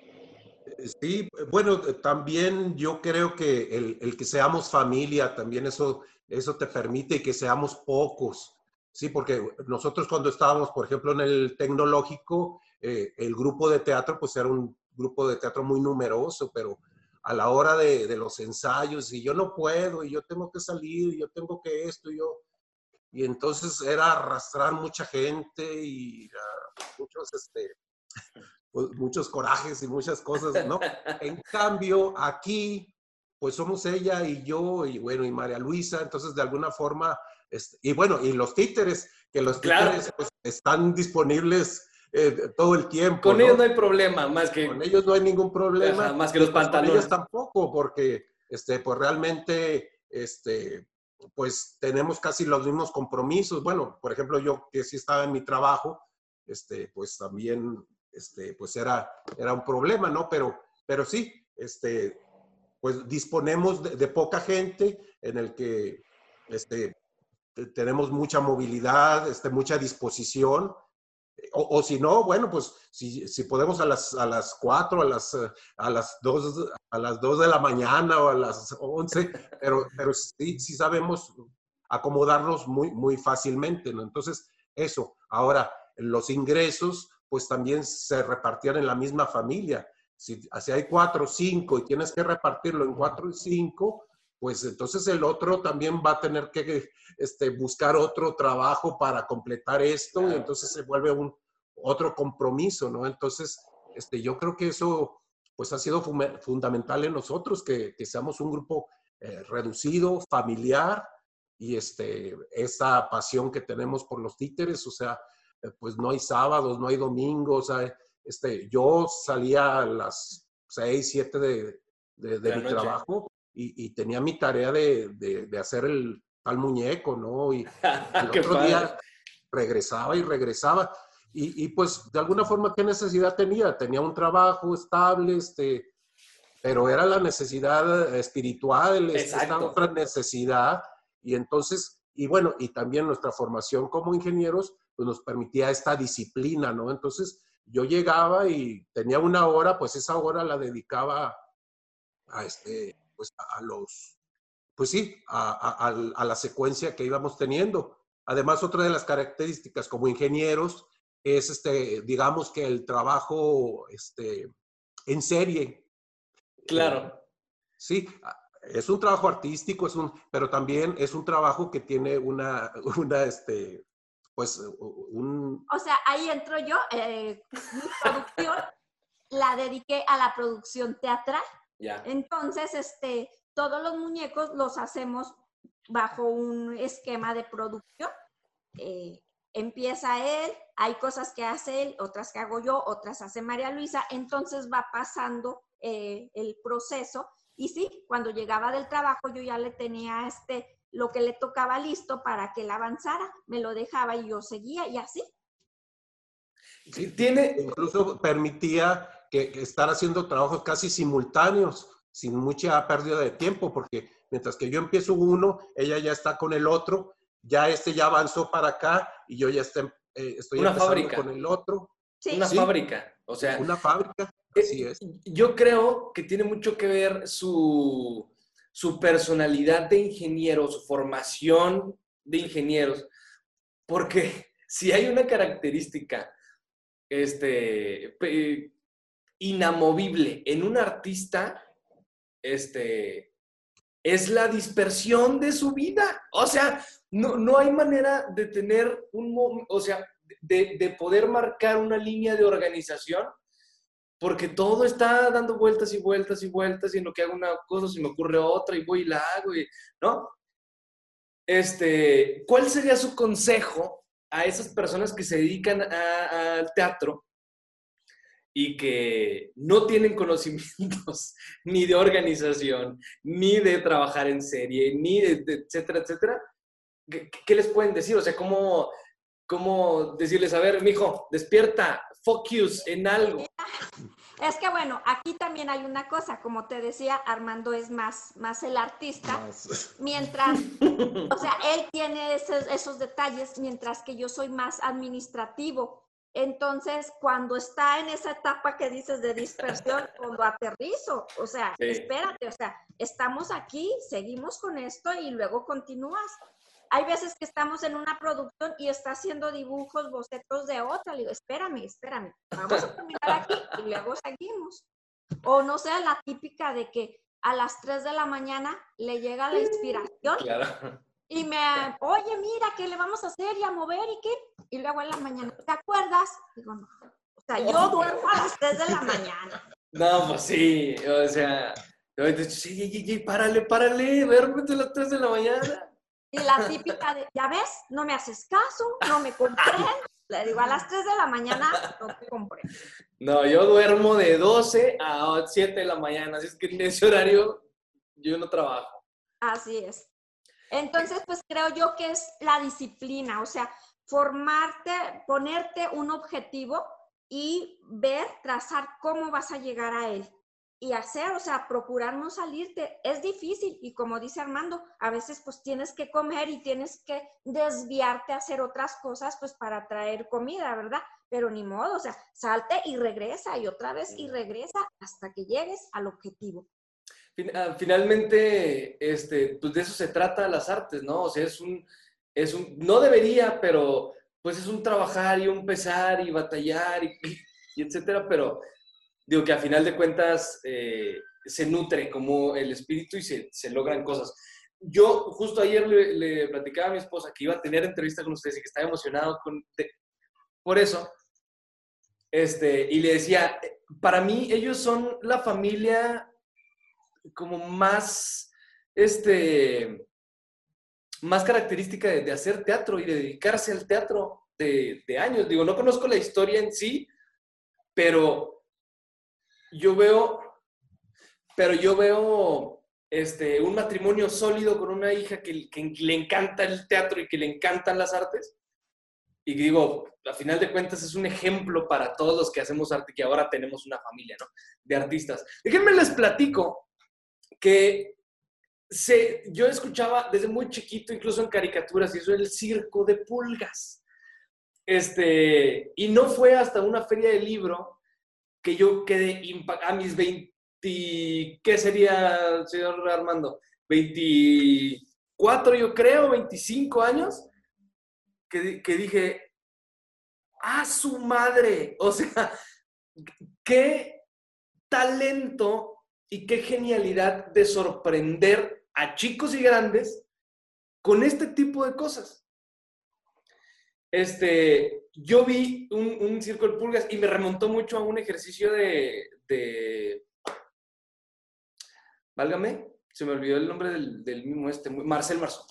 Eh, sí, bueno, también yo creo que el, que seamos familia, también eso, eso te permite que seamos pocos. Sí, porque nosotros cuando estábamos, por ejemplo, en el tecnológico, eh, el grupo de teatro, pues era un grupo de teatro muy numeroso, pero a la hora de, los ensayos y yo no puedo y yo tengo que salir y yo tengo que esto y yo. Y entonces era arrastrar mucha gente y muchos, este, pues, muchos corajes y muchas cosas, ¿no? En cambio, aquí, pues somos ella y yo y bueno, y María Luisa, entonces de alguna forma, este, y bueno, y los títeres, que los títeres pues, están disponibles eh, todo el tiempo. Con ellos no hay problema, más que... Con ellos no hay ningún problema. más que los pantalones. Con ellos tampoco, porque este, pues realmente, este, pues tenemos casi los mismos compromisos. Bueno, por ejemplo, yo que sí estaba en mi trabajo, este, pues también, este, pues era, era un problema, ¿no? Pero, pero sí, este, pues disponemos de, de poca gente en el que, este, tenemos mucha movilidad, este, mucha disposición o, si no, bueno, pues si, si podemos a las, a las 4, a las, a, las 2, a las 2 de la mañana o a las 11, pero, pero sí, sí sabemos acomodarnos muy, muy fácilmente, ¿no? Entonces, eso. Ahora, los ingresos, pues también se repartían en la misma familia. Si, si hay 4 o 5 y tienes que repartirlo en 4 y 5, pues entonces el otro también va a tener que este, buscar otro trabajo para completar esto y entonces se vuelve un, otro compromiso, ¿no? Entonces, este, yo creo que eso pues ha sido fundamental en nosotros, que, que seamos un grupo eh, reducido, familiar, y este, esa pasión que tenemos por los títeres, o sea, eh, pues no hay sábados, no hay domingos, este, yo salía a las 6, 7 de, de, mi trabajo y, y, tenía mi tarea de, de, hacer el tal muñeco, ¿no? Y el otro día regresaba y regresaba. Y, pues de alguna forma, ¿qué necesidad tenía? Tenía un trabajo estable, este, pero era la necesidad espiritual, esta otra necesidad. Y entonces, y bueno, y también nuestra formación como ingenieros, pues nos permitía esta disciplina, ¿no? Entonces, yo llegaba y tenía una hora, pues esa hora la dedicaba a, este, pues a, los, pues sí, a, a, la secuencia que íbamos teniendo. Además, otra de las características como ingenieros es, este, digamos que el trabajo este, en serie. Claro. Eh, sí, es un trabajo artístico, es un, pero también es un trabajo que tiene una, una este, pues, un... O sea, ahí entro yo, eh, mi producción la dediqué a la producción teatral. Entonces, este, todos los muñecos los hacemos bajo un esquema de producción. Eh, empieza él, hay cosas que hace él, otras que hago yo, otras hace María Luisa, entonces va pasando eh, el proceso. Y sí, cuando llegaba del trabajo yo ya le tenía este, lo que le tocaba listo para que él avanzara, me lo dejaba y yo seguía y así. Sí, tiene... Incluso permitía que, que estar haciendo trabajos casi simultáneos, sin mucha pérdida de tiempo, porque mientras que yo empiezo uno, ella ya está con el otro, ya este ya avanzó para acá y yo ya estoy, eh, estoy una fábrica. con el otro. Una fábrica, o sea. Una fábrica, eh, así es. Yo creo que tiene mucho que ver su, su personalidad de ingeniero, su formación de ingenieros, porque si hay una característica este, inamovible en un artista, este, es la dispersión de su vida. O sea, no, no hay manera de tener un, o sea, de, de, poder marcar una línea de organización, porque todo está dando vueltas y vueltas y vueltas, y en lo que hago una cosa se me ocurre otra, y voy y la hago, y, ¿no? Este, ¿cuál sería su consejo a esas personas que se dedican al teatro y que no tienen conocimientos ni de organización, ni de trabajar en serie, ni de, etcétera, etcétera, ¿qué, les pueden decir? O sea, ¿cómo, cómo decirles, a ver, mijo, despierta, focus en algo? Es que bueno, aquí también hay una cosa, como te decía, Armando es más, más el artista, mientras, o sea, él tiene esos, esos detalles, mientras que yo soy más administrativo. Entonces, cuando está en esa etapa que dices de dispersión, cuando aterrizo, o sea, espérate, o sea, estamos aquí, seguimos con esto y luego continúas. Hay veces que estamos en una producción y está haciendo dibujos, bocetos de otra. Le digo, espérame, espérame, vamos a terminar aquí y luego seguimos. O no sea la típica de que a las 3 de la mañana le llega la inspiración. Claro y me, oye, mira, ¿qué le vamos a hacer y a mover y qué? Y luego en la mañana, ¿te acuerdas? Digo, no. O sea, yo duermo a las 3 de la mañana. No, pues sí, o sea, sí, sí, sí, párale, párale, duérmete a las 3 de la mañana. Y la típica de, ya ves, no me haces caso, no me compren. Le digo, a las 3 de la mañana no te compré. No, yo duermo de 12 a 7 de la mañana, así es que en ese horario yo no trabajo. Así es. Entonces, pues creo yo que es la disciplina, o sea, formarte, ponerte un objetivo y ver, trazar cómo vas a llegar a él. Y hacer, o sea, procurar no salirte. Es difícil y como dice Armando, a veces pues tienes que comer y tienes que desviarte a hacer otras cosas pues para traer comida, ¿verdad? Pero ni modo, o sea, salte y regresa y otra vez y regresa hasta que llegues al objetivo. Ah, finalmente, este, pues de eso se trata las artes, ¿no? O sea, es un, es un, no debería, pero pues es un trabajar y un pesar y batallar y, y etcétera, pero digo que a final de cuentas eh, se nutre como el espíritu y se, se, logran cosas. Yo justo ayer le, platicaba a mi esposa que iba a tener entrevista con ustedes y que estaba emocionado con, por eso. Este, y le decía, para mí ellos son la familia como más, este, más característica de, hacer teatro y de dedicarse al teatro de, años. Digo, no conozco la historia en sí, pero yo veo, pero yo veo este, un matrimonio sólido con una hija que, que, le encanta el teatro y que le encantan las artes. Y digo, a final de cuentas es un ejemplo para todos los que hacemos arte, que ahora tenemos una familia, ¿no? De artistas. Déjenme les platico que se, yo escuchaba desde muy chiquito, incluso en caricaturas, y eso el circo de pulgas. Este, y no fue hasta una feria de libro que yo quedé a mis 20, ¿qué sería, señor Armando? 24, yo creo, 25 años, que, que dije, ¡ah, su madre! O sea, qué talento y qué genialidad de sorprender a chicos y grandes con este tipo de cosas. Este, yo vi un, un circo de pulgas y me remontó mucho a un ejercicio de, de válgame, se me olvidó el nombre del, del mismo este, Marcel Marceau,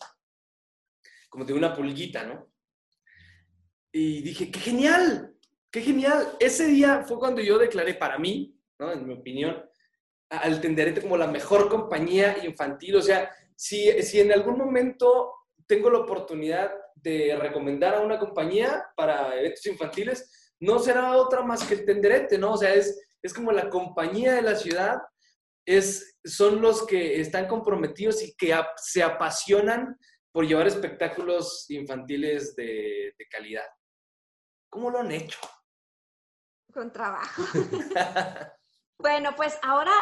como de una pulguita, ¿no? y dije, qué genial, qué genial. Ese día fue cuando yo declaré para mí, ¿no? en mi opinión, al Tenderete como la mejor compañía infantil. O sea, si, si en algún momento tengo la oportunidad de recomendar a una compañía para eventos infantiles, no será otra más que el Tenderete, ¿no? O sea, es, es como la compañía de la ciudad, es, son los que están comprometidos y que se apasionan por llevar espectáculos infantiles de, de calidad. ¿Cómo lo han hecho? Con trabajo. bueno, pues ahora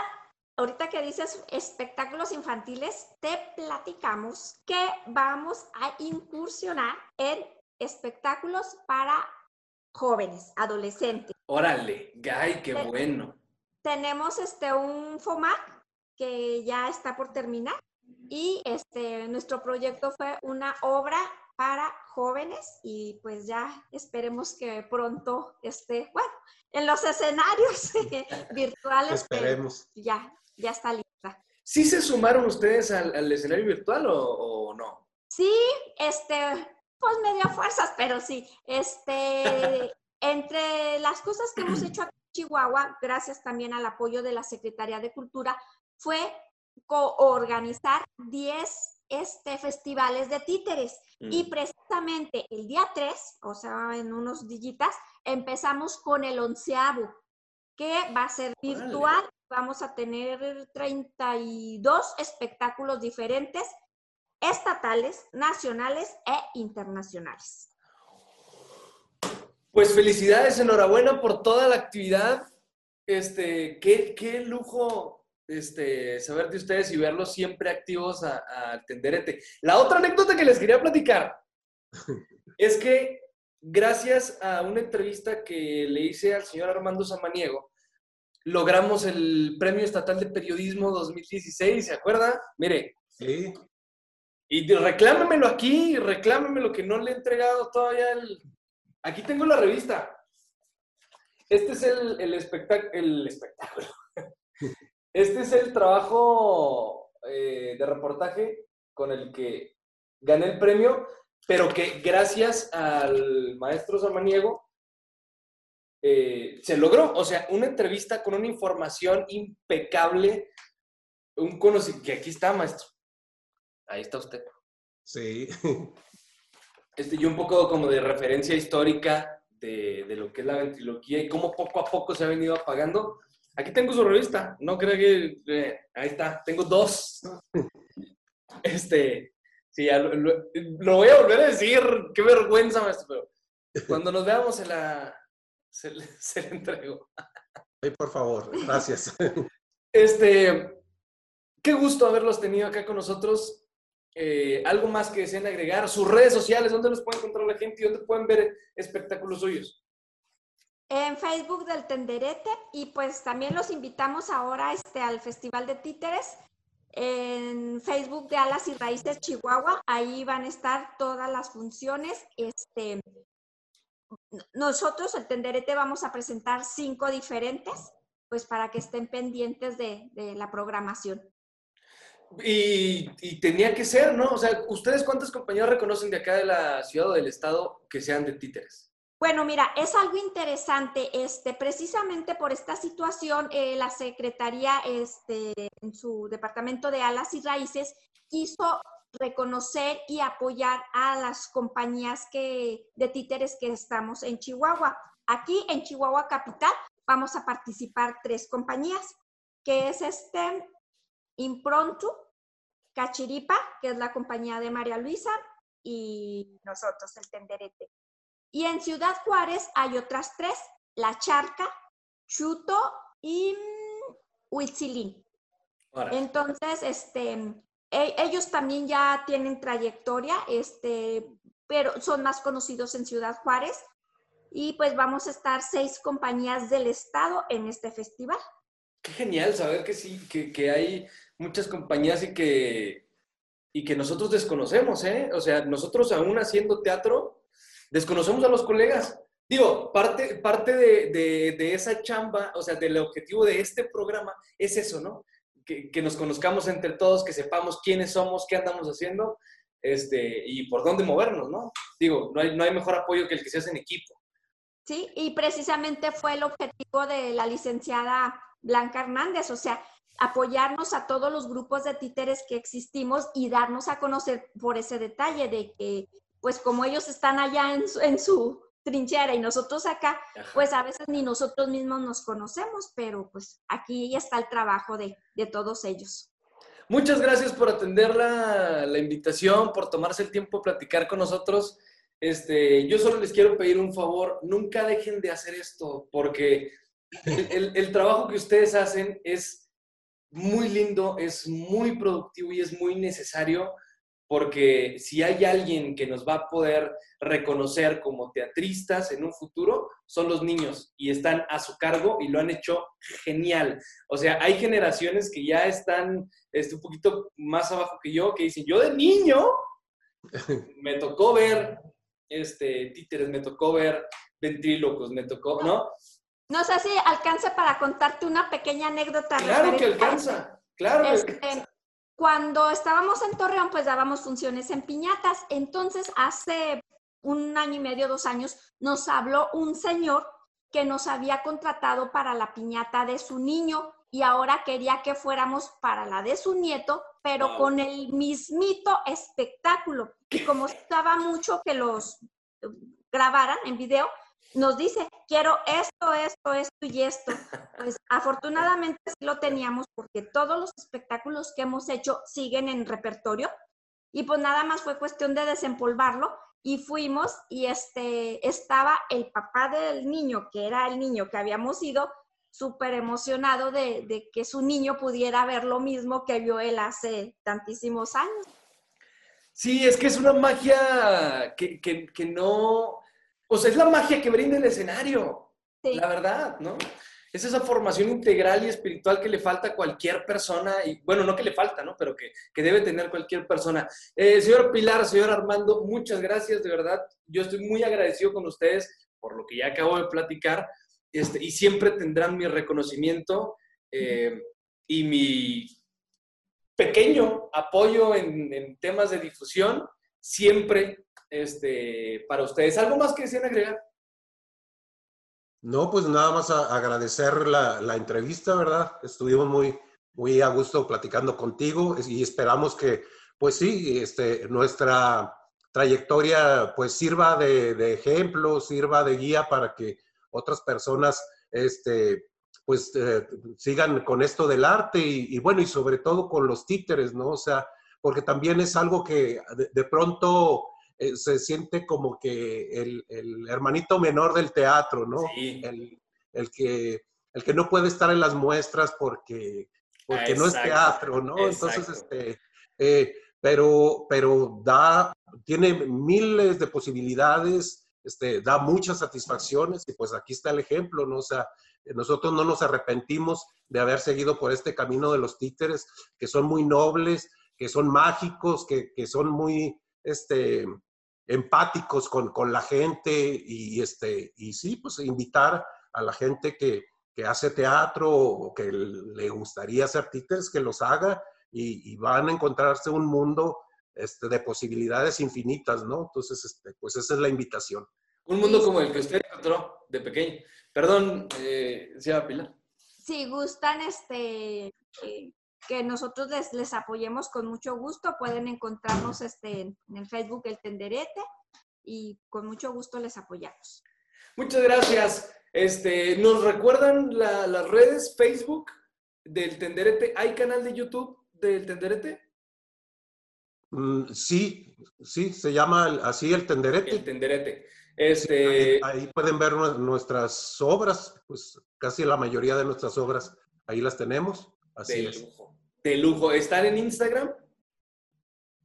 ahorita que dices espectáculos infantiles, te platicamos que vamos a incursionar en espectáculos para jóvenes, adolescentes. Órale, gay, qué bueno. Tenemos este un FOMAC que ya está por terminar y este nuestro proyecto fue una obra para jóvenes y pues ya esperemos que pronto esté, bueno, en los escenarios virtuales. Esperemos. Ya, ya está lista. ¿Sí se sumaron ustedes al, escenario virtual o, no? Sí, este, pues medio fuerzas, pero sí. Este, entre las cosas que hemos hecho aquí en Chihuahua, gracias también al apoyo de la Secretaría de Cultura, fue coorganizar 10 este, festivales de títeres. Y mm. precisamente el día 3, o sea, en unos digitas, empezamos con el onceavo, que va a ser virtual vamos a tener 32 espectáculos diferentes, estatales, nacionales e internacionales. Pues felicidades, enhorabuena por toda la actividad. Este, qué, qué lujo este, saber de ustedes y verlos siempre activos a, a Tenderete. La otra anécdota que les quería platicar es que gracias a una entrevista que le hice al señor Armando Samaniego, logramos el Premio Estatal de Periodismo 2016, ¿se acuerda? Mire. Sí. Y reclámemelo aquí, reclámemelo que no le he entregado todavía el... Aquí tengo la revista. Este es el, el, el espectáculo. Este es el trabajo eh, de reportaje con el que gané el premio, pero que gracias al maestro Samaniego eh, se logró. O sea, una entrevista con una información impecable, un conocimiento, que aquí está, maestro. Ahí está usted. Sí. Este, y un poco como de referencia histórica de, lo que es la ventriloquía y cómo poco a poco se ha venido apagando. Aquí tengo su revista, no creo que... Eh, ahí está, tengo dos. Este, sí, lo, lo, voy a volver a decir, qué vergüenza, maestro, pero cuando nos veamos en la, se le, se entregó. Ay, por favor, gracias. Este, qué gusto haberlos tenido acá con nosotros. Eh, algo más que deseen agregar, sus redes sociales, ¿dónde los puede encontrar la gente y dónde pueden ver espectáculos suyos? En Facebook del Tenderete y pues también los invitamos ahora este, al Festival de Títeres en Facebook de Alas y Raíces Chihuahua. Ahí van a estar todas las funciones. Este, nosotros, el Tenderete, vamos a presentar cinco diferentes, pues para que estén pendientes de, la programación. Y, tenía que ser, ¿no? O sea, ¿ustedes cuántas compañías reconocen de acá de la ciudad o del estado que sean de títeres? Bueno, mira, es algo interesante, este, precisamente por esta situación, eh, la Secretaría, este, en su departamento de alas y raíces, quiso reconocer y apoyar a las compañías que, de títeres que estamos en Chihuahua. Aquí en Chihuahua Capital vamos a participar tres compañías, que es este Improntu, Cachiripa, que es la compañía de María Luisa, y nosotros, el Tenderete. Y en Ciudad Juárez hay otras tres, La Charca, Chuto y Huitzilín. Entonces, este, e, ellos también ya tienen trayectoria, este, pero son más conocidos en Ciudad Juárez. Y pues vamos a estar seis compañías del estado en este festival. Qué genial saber que sí, que, hay muchas compañías y que, y que nosotros desconocemos, ¿eh? O sea, nosotros aún haciendo teatro, desconocemos a los colegas. Digo, parte, parte de, de, esa chamba, o sea, del objetivo de este programa es eso, ¿no? que, nos conozcamos entre todos, que sepamos quiénes somos, qué andamos haciendo. este, y por dónde movernos, ¿no? Digo, no hay, no hay mejor apoyo que el que se hace en equipo. Sí, y precisamente fue el objetivo de la licenciada Blanca Hernández, o sea, apoyarnos a todos los grupos de títeres que existimos y darnos a conocer por ese detalle de que, pues como ellos están allá en su, en su trinchera y nosotros acá, pues a veces ni nosotros mismos nos conocemos, pero pues aquí está el trabajo de, de todos ellos. Muchas gracias por atender la, la, invitación, por tomarse el tiempo de platicar con nosotros. Este, yo solo les quiero pedir un favor, nunca dejen de hacer esto, porque el, el trabajo que ustedes hacen es muy lindo, es muy productivo y es muy necesario porque si hay alguien que nos va a poder reconocer como teatristas en un futuro, son los niños y están a su cargo y lo han hecho genial. O sea, hay generaciones que ya están este, un poquito más abajo que yo, que dicen, yo de niño me tocó ver este, títeres, me tocó ver ventrílocos, me tocó, ¿no? No sé si alcanza para contarte una pequeña anécdota. Claro que alcanza, claro. Este, cuando estábamos en Torreón, pues dábamos funciones en piñatas. Entonces, hace un año y medio, dos años, nos habló un señor que nos había contratado para la piñata de su niño y ahora quería que fuéramos para la de su nieto, pero con el mismito espectáculo. Y como estaba mucho que los grabaran en video, nos dice, quiero esto, esto, esto y esto. Pues afortunadamente sí lo teníamos porque todos los espectáculos que hemos hecho siguen en repertorio y pues nada más fue cuestión de desempolvarlo y fuimos y este estaba el papá del niño, que era el niño que habíamos ido, súper emocionado de, de, que su niño pudiera ver lo mismo que vio él hace tantísimos años. Sí, es que es una magia que, que, que no, o sea, es la magia que brinda el escenario, la verdad, ¿no? Es esa formación integral y espiritual que le falta a cualquier persona, y bueno, no que le falta, ¿no? Pero que, que debe tener cualquier persona. Eh, señor Pilar, señor Armando, muchas gracias, de verdad. Yo estoy muy agradecido con ustedes por lo que ya acabo de platicar, este, y siempre tendrán mi reconocimiento eh, y mi pequeño apoyo en, en temas de difusión, siempre este, para ustedes. ¿Algo más que desean agregar? No, pues nada más agradecer la, la, entrevista, ¿verdad? Estuvimos muy, muy a gusto platicando contigo y esperamos que, pues sí, este, nuestra trayectoria pues sirva de, de ejemplo, sirva de guía para que otras personas este, pues eh, sigan con esto del arte y, bueno, y sobre todo con los títeres, ¿no? O sea, porque también es algo que de pronto eh, se siente como que el, el, hermanito menor del teatro, ¿no? Sí. El, el, que, el que no puede estar en las muestras porque, porque no es teatro, ¿no? Exacto. Entonces, este, eh, pero, pero da, tiene miles de posibilidades, este, da muchas satisfacciones y pues aquí está el ejemplo, ¿no? O sea, nosotros no nos arrepentimos de haber seguido por este camino de los títeres, que son muy nobles, que son mágicos, que, que son muy, este, empáticos con, con, la gente y, este, y sí, pues invitar a la gente que, que hace teatro o que le gustaría hacer títeres, que los haga y, y, van a encontrarse un mundo este, de posibilidades infinitas, ¿no? Entonces, este, pues esa es la invitación. Un mundo como el que usted encontró de pequeño. Perdón, eh, Pilar. Si gustan, este, eh, que nosotros les, les, apoyemos con mucho gusto. Pueden encontrarnos este, en el Facebook El Tenderete y con mucho gusto les apoyamos. Muchas gracias. Este, ¿Nos recuerdan la, las redes Facebook del Tenderete? ¿Hay canal de YouTube del Tenderete? Mm, sí, sí, se llama así El Tenderete. El Tenderete. Este... Sí, ahí, ahí, pueden ver nuestras obras, pues casi la mayoría de nuestras obras ahí las tenemos. Así de es. lujo. De lujo. ¿Están en Instagram?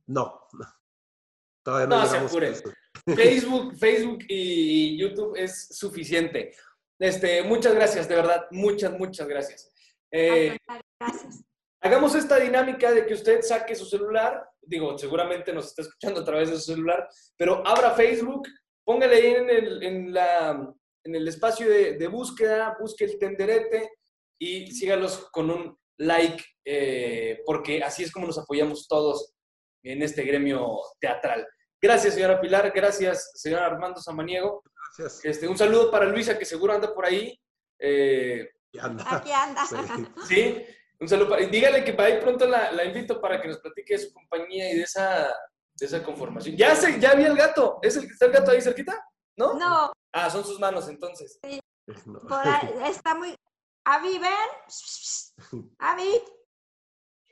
No. Todavía no, no se apuren. Facebook, Facebook y YouTube es suficiente. Este, muchas gracias, de verdad. Muchas, muchas gracias. Eh, gracias. Hagamos esta dinámica de que usted saque su celular. Digo, seguramente nos está escuchando a través de su celular, pero abra Facebook, póngale ahí en el, en la, en el espacio de, de búsqueda, busque el tenderete y sígalos con un like, eh, porque así es como nos apoyamos todos. en este gremio teatral. Gracias, señora Pilar. Gracias, señor Armando Samaniego. Gracias. Este, un saludo para Luisa, que seguro anda por ahí. Eh, anda. Aquí anda. Sí. sí, un saludo para... y Dígale que para ahí pronto la, la invito para que nos platique de su compañía y de esa, de esa conformación. Ya, sé, ya vi el gato. ¿Es el que está el gato ahí cerquita? ¿No? No, Ah, son sus manos entonces. No. por ahí está muy. Avi, ven. Avi.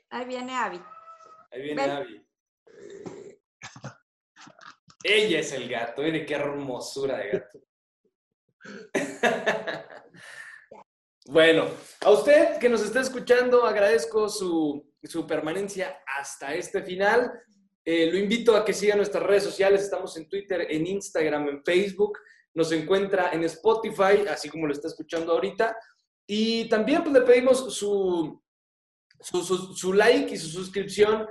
Ahí viene Avi. Ahí viene Ven. Abby. Ella es el gato, mire qué hermosura de gato. bueno, a usted que nos está escuchando, agradezco su, su permanencia hasta este final. Eh, lo invito a que siga nuestras redes sociales. Estamos en Twitter, en Instagram, en Facebook. Nos encuentra en Spotify, así como lo está escuchando ahorita. Y también pues, le pedimos su, su, like y su suscripción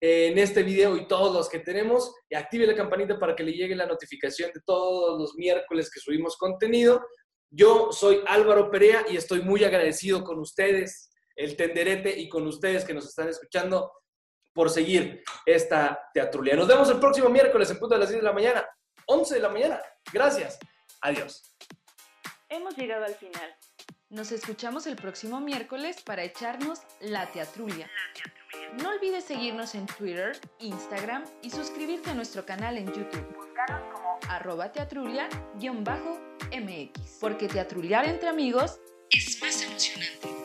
en este video y todos los que tenemos. Y active la campanita para que le llegue la notificación de todos los miércoles que subimos contenido. Yo soy Álvaro Perea y estoy muy agradecido con ustedes, el tenderete, y con ustedes que nos están escuchando por seguir esta teatrulia. Nos vemos el próximo miércoles en punto de las 10 de la mañana, 11 de la mañana. Gracias. Adiós. Hemos llegado al final. Nos escuchamos el próximo miércoles para echarnos la teatrulia. No olvides seguirnos en Twitter, Instagram y suscribirte a nuestro canal en YouTube. Búscanos como arroba teatrulia-mx. Porque teatruliar entre amigos es más emocionante.